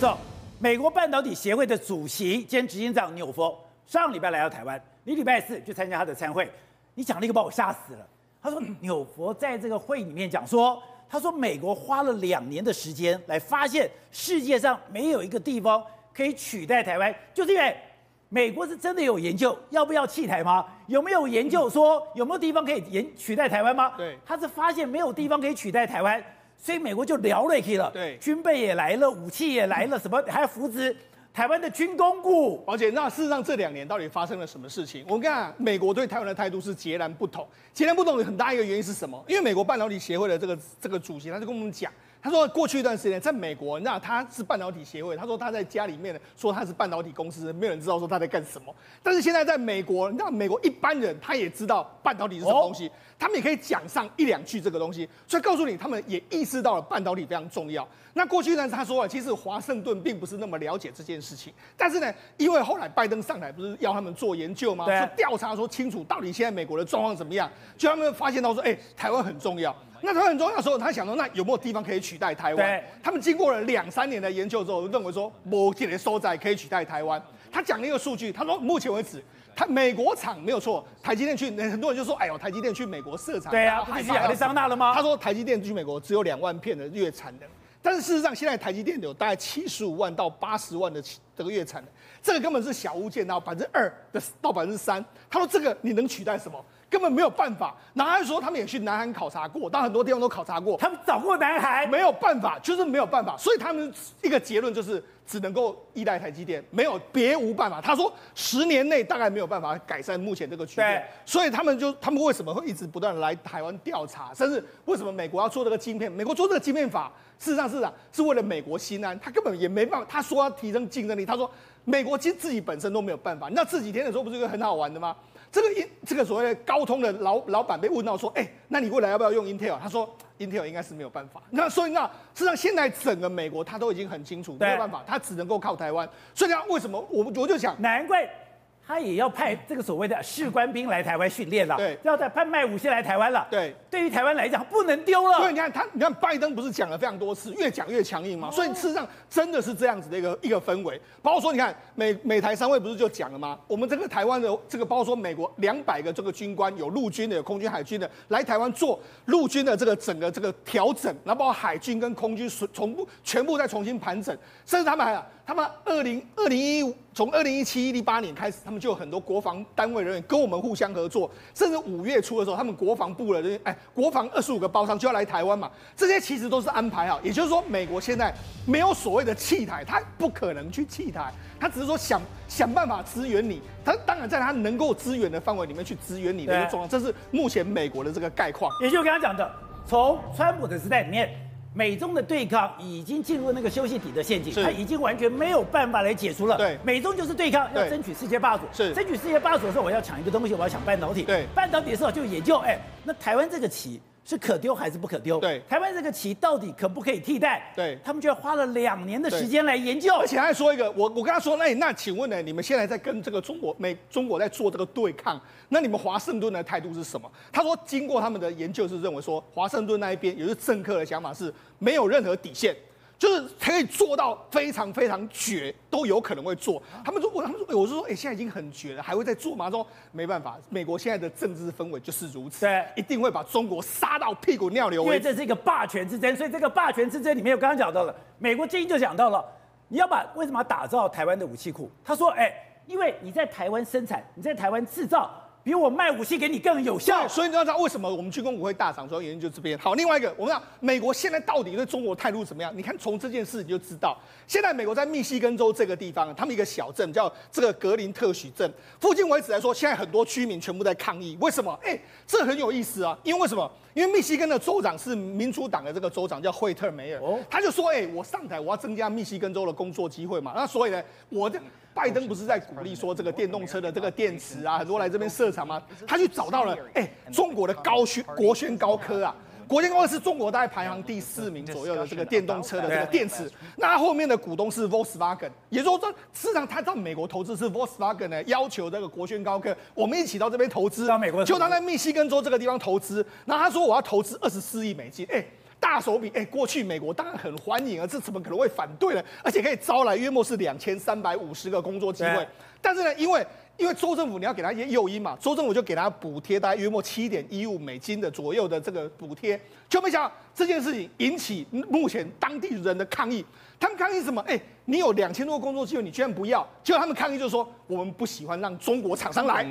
走，美国半导体协会的主席兼执行长纽佛上礼拜来到台湾，你礼拜四去参加他的参会，你讲了一个把我吓死了。他说纽佛在这个会里面讲说，他说美国花了两年的时间来发现世界上没有一个地方可以取代台湾，就是因为。美国是真的有研究要不要弃台吗？有没有研究说有没有地方可以研取代台湾吗？对，他是发现没有地方可以取代台湾，所以美国就聊了起了。对，军备也来了，武器也来了，什么 还要扶植台湾的军工股。而且那事实上这两年到底发生了什么事情？我跟你讲，美国对台湾的态度是截然不同。截然不同的很大一个原因是什么？因为美国半导体协会的这个这个主席他就跟我们讲。他说，过去一段时间在美国，那他是半导体协会。他说他在家里面说他是半导体公司，没有人知道说他在干什么。但是现在在美国，那美国一般人他也知道半导体是什么东西，他们也可以讲上一两句这个东西。所以告诉你，他们也意识到了半导体非常重要。那过去呢，他说啊，其实华盛顿并不是那么了解这件事情。但是呢，因为后来拜登上台，不是要他们做研究吗？说调查说清楚到底现在美国的状况怎么样，就他们发现到说，哎，台湾很重要。那他很重要的时候，他想说，那有没有地方可以取代台湾？他们经过了两三年的研究之后，认为说，某几个所在可以取代台湾。他讲了一个数据，他说，目前为止，他美国厂没有错，台积电去，很多人就说，哎呦，台积电去美国设厂，对啊，不是去亚利桑那了吗？他说，台积电去美国只有两万片的月产能，但是事实上，现在台积电有大概七十五万到八十万的这个月产能，这个根本是小巫见大巫，百分之二的到百分之三。他说，这个你能取代什么？根本没有办法。南韩说他们也去南韩考察过，到很多地方都考察过，他们找过南韩，没有办法，就是没有办法。所以他们一个结论就是只能够依赖台积电，没有别无办法。他说十年内大概没有办法改善目前这个局面。所以他们就他们为什么会一直不断来台湾调查，甚至为什么美国要做这个晶片？美国做这个晶片法，事实上是啊，是为了美国心安。他根本也没办法，他说要提升竞争力，他说美国其实自己本身都没有办法。那这几天的时候不是一个很好玩的吗？这个英这个所谓的高通的老老板被问到说，哎，那你未来要不要用 Intel？他说 Intel 应该是没有办法。那所以那事实上现在整个美国他都已经很清楚，没有办法，他只能够靠台湾。所以呢，为什么我我就想，难怪。他也要派这个所谓的士官兵来台湾训练了，对，要再派卖武器来台湾了，对。对于台湾来讲，不能丢了。所以你看他，你看拜登不是讲了非常多次，越讲越强硬嘛。所以事实上真的是这样子的一个一个氛围。包括说，你看美美台三位不是就讲了吗？我们这个台湾的这个，包括说美国两百个这个军官，有陆军的，有空军、海军的，来台湾做陆军的这个整个这个调整，然后包括海军跟空军全部全部再重新盘整，甚至他们还。他们二零二零一五从二零一七一八年开始，他们就有很多国防单位人员跟我们互相合作，甚至五月初的时候，他们国防部的人员，哎，国防二十五个包商就要来台湾嘛，这些其实都是安排好。也就是说，美国现在没有所谓的弃台，他不可能去弃台，他只是说想想办法支援你。他当然在他能够支援的范围里面去支援你的一个状况，这是目前美国的这个概况。也就刚刚讲的，从川普的时代里面。美中的对抗已经进入那个休息底的陷阱，它已经完全没有办法来解除了。对，美中就是对抗，要争取世界霸主。是，争取世界霸主的时候，我要抢一个东西，我要抢半导体。对，半导体的时候就也就，哎，那台湾这个棋是可丢还是不可丢？对，台湾这个棋到底可不可以替代？对，他们就要花了两年的时间来研究。而且还说一个，我我跟他说，那那请问呢？你们现在在跟这个中国美中国在做这个对抗？那你们华盛顿的态度是什么？他说，经过他们的研究是认为说，华盛顿那一边也是政客的想法是没有任何底线，就是可以做到非常非常绝，都有可能会做。他们说，我他们说，我是说，哎，现在已经很绝了，还会再做吗？说没办法，美国现在的政治氛围就是如此，对，一定会把中国杀到屁股尿流。因为这是一个霸权之争，所以这个霸权之争里面，我刚刚讲到了，美国精英就讲到了，你要把为什么要打造台湾的武器库？他说，哎，因为你在台湾生产，你在台湾制造。比我卖武器给你更有效，所以你要知道为什么我们军工股会大涨，主要原因就是这边。好，另外一个，我们讲美国现在到底对中国态度怎么样？你看从这件事你就知道，现在美国在密西根州这个地方，他们一个小镇叫这个格林特许镇，附近为止来说，现在很多居民全部在抗议，为什么？哎，这很有意思啊，因为为什么？因为密西根的州长是民主党的这个州长叫惠特梅尔，他就说，哎，我上台我要增加密西根州的工作机会嘛，那所以呢，我的。拜登不是在鼓励说这个电动车的这个电池啊，很多来这边设厂吗？他去找到了，哎，中国的高宣国轩高科啊，国宣高科是中国大概排行第四名左右的这个电动车的这个电池。那后面的股东是 Volkswagen，也就是说，事实上他到美国投资是 Volkswagen 呢，要求这个国轩高科，我们一起到这边投资，就他在密西根州这个地方投资。然后他说我要投资二十四亿美金，哎。大手笔，哎，过去美国当然很欢迎啊，这怎么可能会反对呢？而且可以招来约莫是两千三百五十个工作机会。但是呢，因为因为州政府你要给他一些诱因嘛，州政府就给他补贴，大概约莫七点一五美金的左右的这个补贴，就没想到这件事情引起目前当地人的抗议。他们抗议什么？哎，你有两千多个工作机会，你居然不要？结果他们抗议就是说，我们不喜欢让中国厂商来。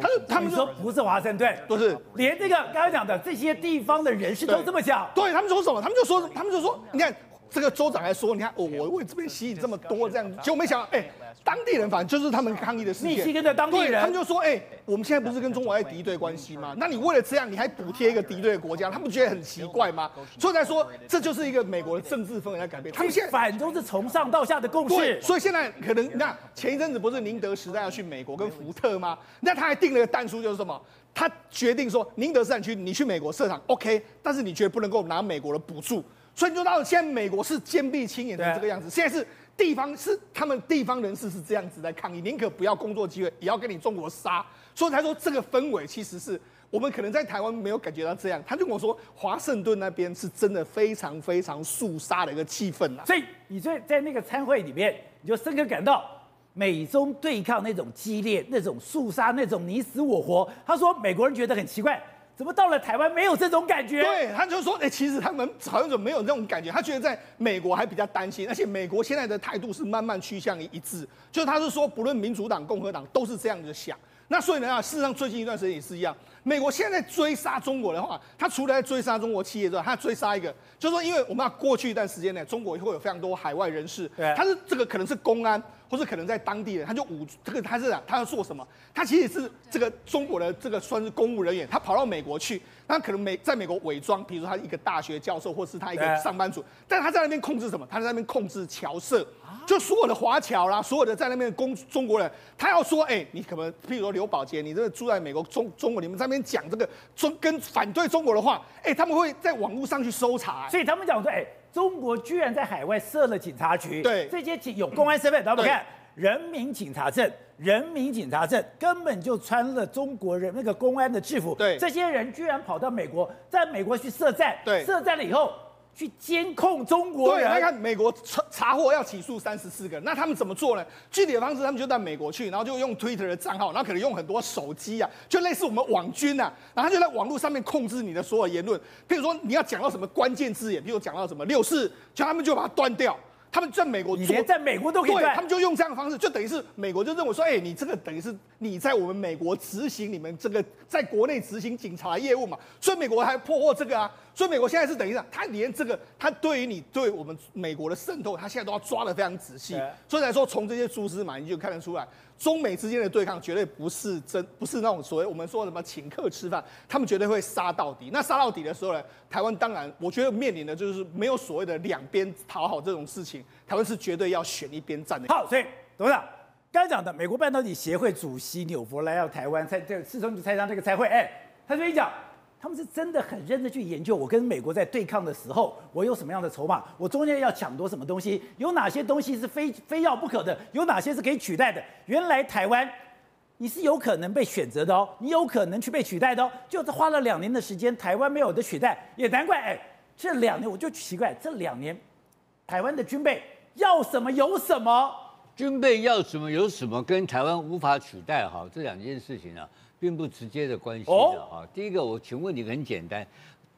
他就，他们说不是华盛顿，不是，连这个刚才讲的这些地方的人士都这么讲。对，他们说什么？他们就说，他们就说，你看。这个州长还说：“你看，我我为这边吸引这么多这样，结果没想到，哎，当地人反正就是他们抗议的事情。密西根的当地人，他们就说：哎，我们现在不是跟中国在敌对关系吗？那你为了这样，你还补贴一个敌对的国家，他们不觉得很奇怪吗？所以才说，这就是一个美国的政治氛围在改变。他们现在反中是从上到下的共识。所以现在可能，那前一阵子不是宁德时代要去美国跟福特吗？那他还定了个弹书，就是什么？他决定说，宁德时代区你去美国设厂，OK，但是你绝对不能够拿美国的补助。”所以就到现在，美国是坚壁清野的这个样子。现在是地方是他们地方人士是这样子在抗议，宁可不要工作机会，也要跟你中国杀。所以他说这个氛围其实是我们可能在台湾没有感觉到这样。他就跟我说，华盛顿那边是真的非常非常肃杀的一个气氛呐。所以你在在那个参会里面，你就深刻感到美中对抗那种激烈、那种肃杀、那种你死我活。他说美国人觉得很奇怪。怎么到了台湾没有这种感觉？对，他就说，哎、欸，其实他们好像就没有这种感觉。他觉得在美国还比较担心，而且美国现在的态度是慢慢趋向于一致。就他是说，不论民主党、共和党都是这样子想。那所以呢，事实上最近一段时间也是一样。美国现在追杀中国的话，他除了在追杀中国企业之外，他追杀一个，就是说，因为我们要过去一段时间内，中国会有非常多海外人士，他是这个可能是公安。或是可能在当地人，他就武这个他是啊，他要做什么？他其实是这个中国的这个算是公务人员，他跑到美国去，那可能美在美国伪装，比如说他一个大学教授，或是他一个上班族，但是他在那边控制什么？他在那边控制侨社，就所有的华侨啦，所有的在那边的公中国人，他要说，哎、欸，你可能譬如说刘宝杰，你这个住在美国中中国，你们在那边讲这个中跟反对中国的话，哎、欸，他们会在网络上去搜查、欸，所以他们讲说，哎、欸。中国居然在海外设了警察局，对，这些警有公安身份，大家看，人民警察证，人民警察证根本就穿了中国人那个公安的制服，对，这些人居然跑到美国，在美国去设站，对，设站了以后。去监控中国人，对，你看美国查查获要起诉三十四个，那他们怎么做呢？具体的方式，他们就到美国去，然后就用 Twitter 的账号，然后可能用很多手机啊，就类似我们网军啊，然后他就在网络上面控制你的所有言论。譬如说你要讲到什么关键字眼，譬如讲到什么六四，就他们就把它断掉。他们在美国，你连在美国都可以对，他们就用这样的方式，就等于是美国就认为说，哎、欸，你这个等于是你在我们美国执行你们这个在国内执行警察业务嘛，所以美国还破获这个啊。所以美国现在是等于是，他连这个，他对于你对我们美国的渗透，他现在都要抓的非常仔细。所以来说，从这些蛛丝马迹就看得出来，中美之间的对抗绝对不是真，不是那种所谓我们说什么请客吃饭，他们绝对会杀到底。那杀到底的时候呢，台湾当然我觉得面临的就是没有所谓的两边讨好这种事情，台湾是绝对要选一边站的。好，所以董事长刚才讲的美国半导体协会主席纽佛来到台湾在这个四中参加这个参会，哎，他就一讲。他们是真的很认真去研究，我跟美国在对抗的时候，我有什么样的筹码，我中间要抢夺什么东西，有哪些东西是非非要不可的，有哪些是可以取代的。原来台湾你是有可能被选择的哦，你有可能去被取代的哦。就是花了两年的时间，台湾没有的取代，也难怪。哎，这两年我就奇怪，这两年台湾的军备要什么有什么，军备要什么有什么，跟台湾无法取代哈，这两件事情啊。并不直接的关系的啊。第一个，我请问你很简单，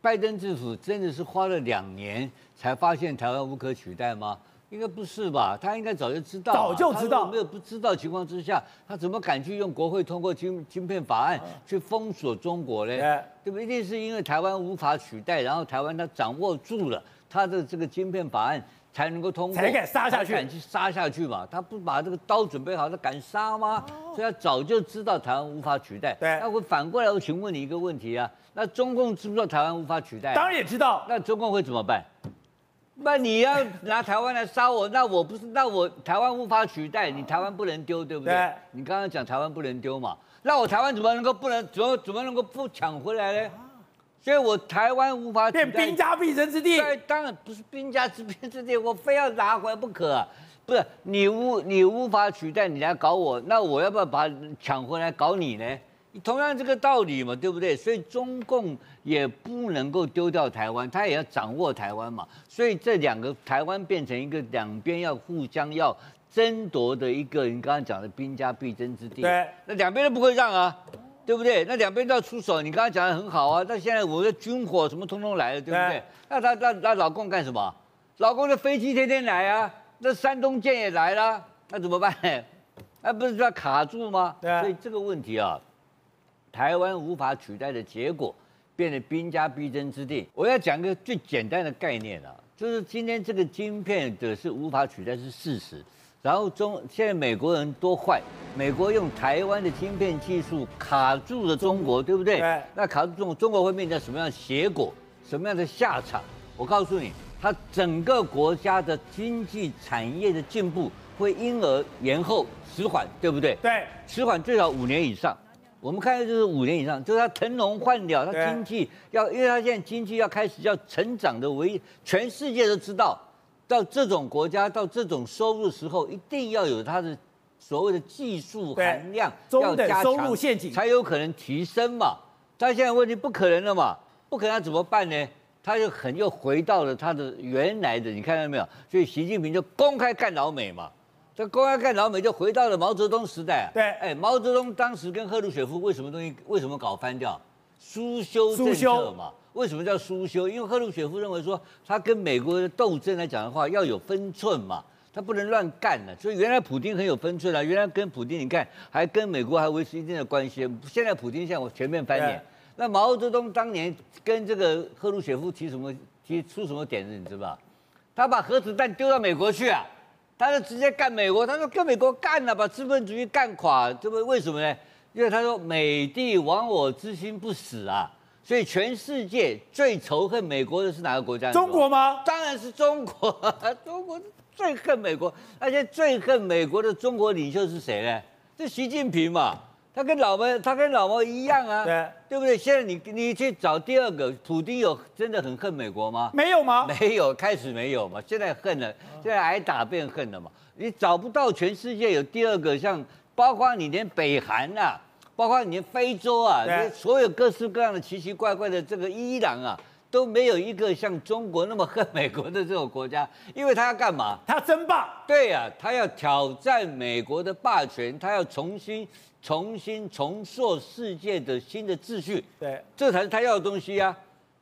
拜登政府真的是花了两年才发现台湾无可取代吗？应该不是吧？他应该早就知道，早就知道。没有不知道情况之下，他怎么敢去用国会通过晶晶片法案去封锁中国呢？对不？一定是因为台湾无法取代，然后台湾他掌握住了他的这个晶片法案。才能够通过，才敢杀下去，敢去杀下去嘛？他不把这个刀准备好，他敢杀吗？所以他早就知道台湾无法取代。对，那我反过来，我请问你一个问题啊，那中共知不知道台湾无法取代？当然也知道。那中共会怎么办？那你要拿台湾来杀我，那我不是，那我台湾无法取代，你台湾不能丢，对不对？对。你刚刚讲台湾不能丢嘛？那我台湾怎么能够不能，怎么怎么能够不抢回来呢？所以我台湾无法变兵家必争之地。对，当然不是兵家必争之地，我非要拿回来不可。不是你无你无法取代，你来搞我，那我要不要把抢回来搞你呢？同样这个道理嘛，对不对？所以中共也不能够丢掉台湾，他也要掌握台湾嘛。所以这两个台湾变成一个两边要互相要争夺的一个，你刚刚讲的兵家必争之地。对，那两边都不会让啊，对不对？那两边都要出手。你刚刚讲的很好啊，那现在我的军火什么通通来了，对不对？那他那那老公干什么？老公的飞机天天来啊，那山东舰也来了，那怎么办？那不是要卡住吗？对。所以这个问题啊。台湾无法取代的结果，变得兵家必争之地。我要讲个最简单的概念啊，就是今天这个晶片的是无法取代是事实。然后中现在美国人多坏，美国用台湾的芯片技术卡住了中国，对不对？对。那卡住中国，中国会面临什么样的结果？什么样的下场？我告诉你，它整个国家的经济产业的进步会因而延后迟缓，对不对？对。迟缓最少五年以上。我们看的就是五年以上，就是它腾笼换鸟，它经济要，因为它现在经济要开始要成长的唯一，全世界都知道，到这种国家到这种收入时候，一定要有它的所谓的技术含量要加强，才有可能提升嘛。但现在问题不可能了嘛，不可能，他怎么办呢？他就很又回到了他的原来的，你看到没有？所以习近平就公开干老美嘛。这公开干老美就回到了毛泽东时代。对，哎，毛泽东当时跟赫鲁雪夫为什么东西为什么搞翻掉？苏修政策嘛。为什么叫苏修？因为赫鲁雪夫认为说，他跟美国的斗争来讲的话，要有分寸嘛，他不能乱干的。所以原来普丁很有分寸啊，原来跟普丁你看还跟美国还维持一定的关系。现在普丁现在我全面翻脸。那毛泽东当年跟这个赫鲁雪夫提什么提出什么点子，你知道吧？他把核子弹丢到美国去啊。他就直接干美国，他说跟美国干了，把资本主义干垮，这不为什么呢？因为他说美帝亡我之心不死啊，所以全世界最仇恨美国的是哪个国家？中国吗？当然是中国，中国最恨美国，而且最恨美国的中国领袖是谁呢？是习近平嘛。他跟老毛，他跟老毛一样啊，对，对不对？现在你你去找第二个，普丁有真的很恨美国吗？没有吗？没有，开始没有嘛，现在恨了，现在挨打变恨了嘛。你找不到全世界有第二个像，包括你连北韩啊，包括你非洲啊，所有各式各样的奇奇怪怪的这个伊朗啊。都没有一个像中国那么恨美国的这种国家，因为他要干嘛？他争霸。对呀、啊，他要挑战美国的霸权，他要重新、重新重塑世界的新的秩序。对，这才是他要的东西啊。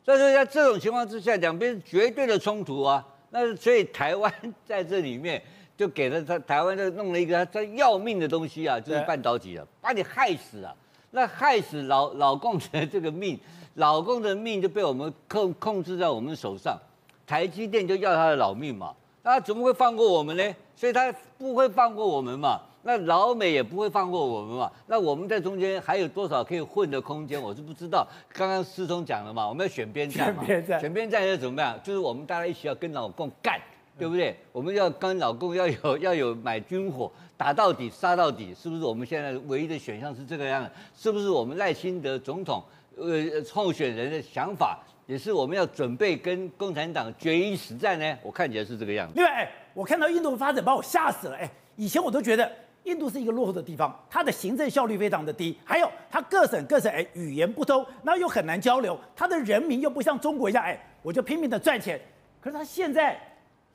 所以说，在这种情况之下，两边绝对的冲突啊。那所以台湾在这里面就给了他台湾就弄了一个他要命的东西啊，就是半导体啊，把你害死啊。那害死老 老共的这个命。老共的命就被我们控控制在我们手上，台积电就要他的老命嘛，那他怎么会放过我们呢？所以他不会放过我们嘛，那老美也不会放过我们嘛，那我们在中间还有多少可以混的空间？我是不知道。刚刚思聪讲了嘛，我们要选边站嘛，选边站，选边站要怎么样？就是我们大家一起要跟老共干，对不对？我们要跟老公要有要有买军火，打到底，杀到底，是不是？我们现在唯一的选项是这个样子，是不是？我们赖清德总统。呃，候选人的想法也是我们要准备跟共产党决一死战呢。我看起来是这个样子。另外，哎，我看到印度的发展把我吓死了。哎，以前我都觉得印度是一个落后的地方，它的行政效率非常的低，还有它各省各省哎语言不通，那又很难交流，它的人民又不像中国一样哎，我就拼命的赚钱。可是它现在，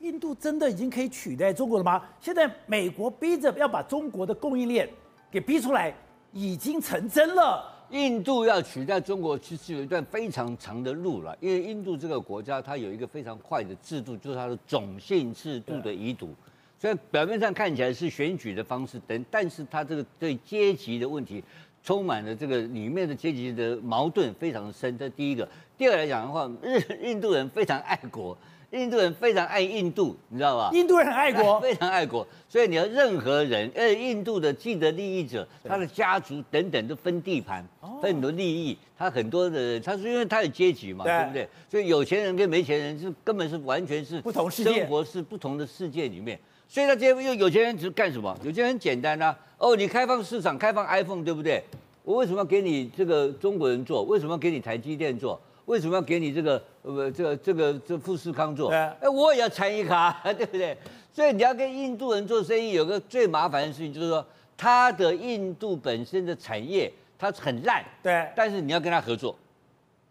印度真的已经可以取代中国了吗？现在美国逼着要把中国的供应链给逼出来，已经成真了。印度要取代中国，其实有一段非常长的路了。因为印度这个国家，它有一个非常坏的制度，就是它的种姓制度的遗毒。虽然表面上看起来是选举的方式等，但是它这个对阶级的问题，充满了这个里面的阶级的矛盾非常深。这第一个。第二来讲的话，日印度人非常爱国。印度人非常爱印度，你知道吧？印度人很爱国，非常爱国。所以你要任何人，呃，印度的既得利益者，他的家族等等都分地盘，分很多利益。他很多的，他是因为他有阶级嘛，对不对？所以有钱人跟没钱人是根本是完全是不同世界，生活是不同的世界里面。所以他这些又有钱人只干什么？有钱人很简单啊，哦，你开放市场，开放 iPhone，对不对？我为什么要给你这个中国人做？为什么要给你台积电做？为什么要给你这个呃这个这个这富士康做？哎，我也要参与卡，对不对？所以你要跟印度人做生意，有个最麻烦的事情就是说，他的印度本身的产业，它很烂，对，但是你要跟他合作，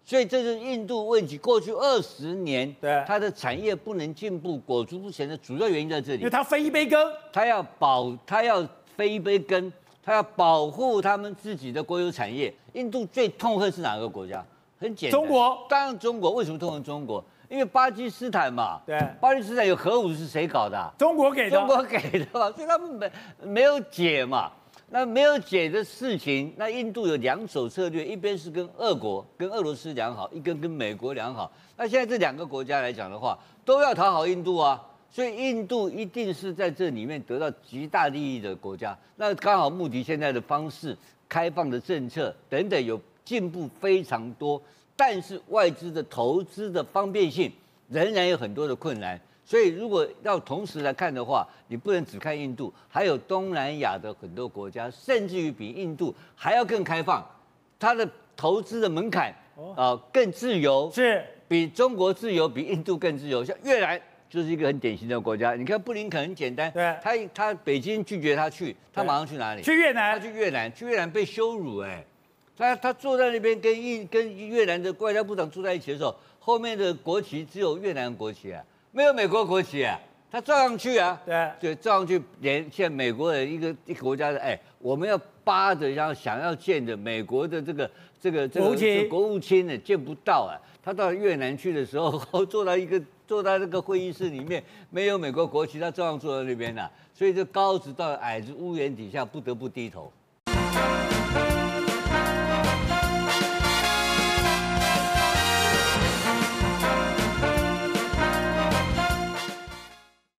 所以这是印度问题。过去二十年，对，它的产业不能进步，裹足不前的主要原因在这里。因为它分一杯羹，它要保，它要分一杯羹，它要保护他们自己的国有产业。印度最痛恨是哪个国家？很简单，中国。当然中国。为什么痛恨中国？因为巴基斯坦嘛，对，巴基斯坦有核武是谁搞的啊？中国给的，中国给的嘛，所以他们没没有解嘛。那没有解的事情，那印度有两手策略，一边是跟俄国、跟俄罗斯良好，一边跟美国良好。那现在这两个国家来讲的话，都要讨好印度啊，所以印度一定是在这里面得到极大利益的国家。那刚好穆迪现在的方式、开放的政策等等有进步非常多，但是外资的投资的方便性仍然有很多的困难。所以，如果要同时来看的话，你不能只看印度，还有东南亚的很多国家，甚至于比印度还要更开放，它的投资的门槛啊更自由，是比中国自由，比印度更自由。像越南就是一个很典型的国家，你看布林肯很简单，对，他他北京拒绝他去，他马上去哪里？去越南，他去越南，去越南被羞辱哎，他他坐在那边跟印跟越南的外交部长坐在一起的时候，后面的国旗只有越南国旗啊。没有美国国旗啊，他照样去啊，对，对，照样去。连现在美国的一个一个国家的，哎，我们要扒着，要想要见的美国的这个这个这个国务卿呢，见不到啊。他到越南去的时候，坐到一个坐到那个会议室里面，没有美国国旗，他照样坐在那边呐。所以这高子到矮子屋檐底下，不得不低头。